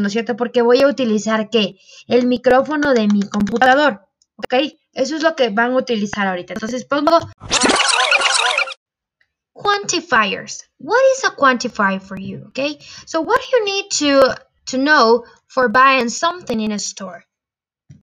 ¿no es cierto? Porque voy a utilizar, ¿qué? El micrófono de mi computador, ¿ok? Eso es lo que van a utilizar ahorita. Entonces pongo quantifiers. What is a quantifier for you, okay? So what do you need to, to know for buying something in a store?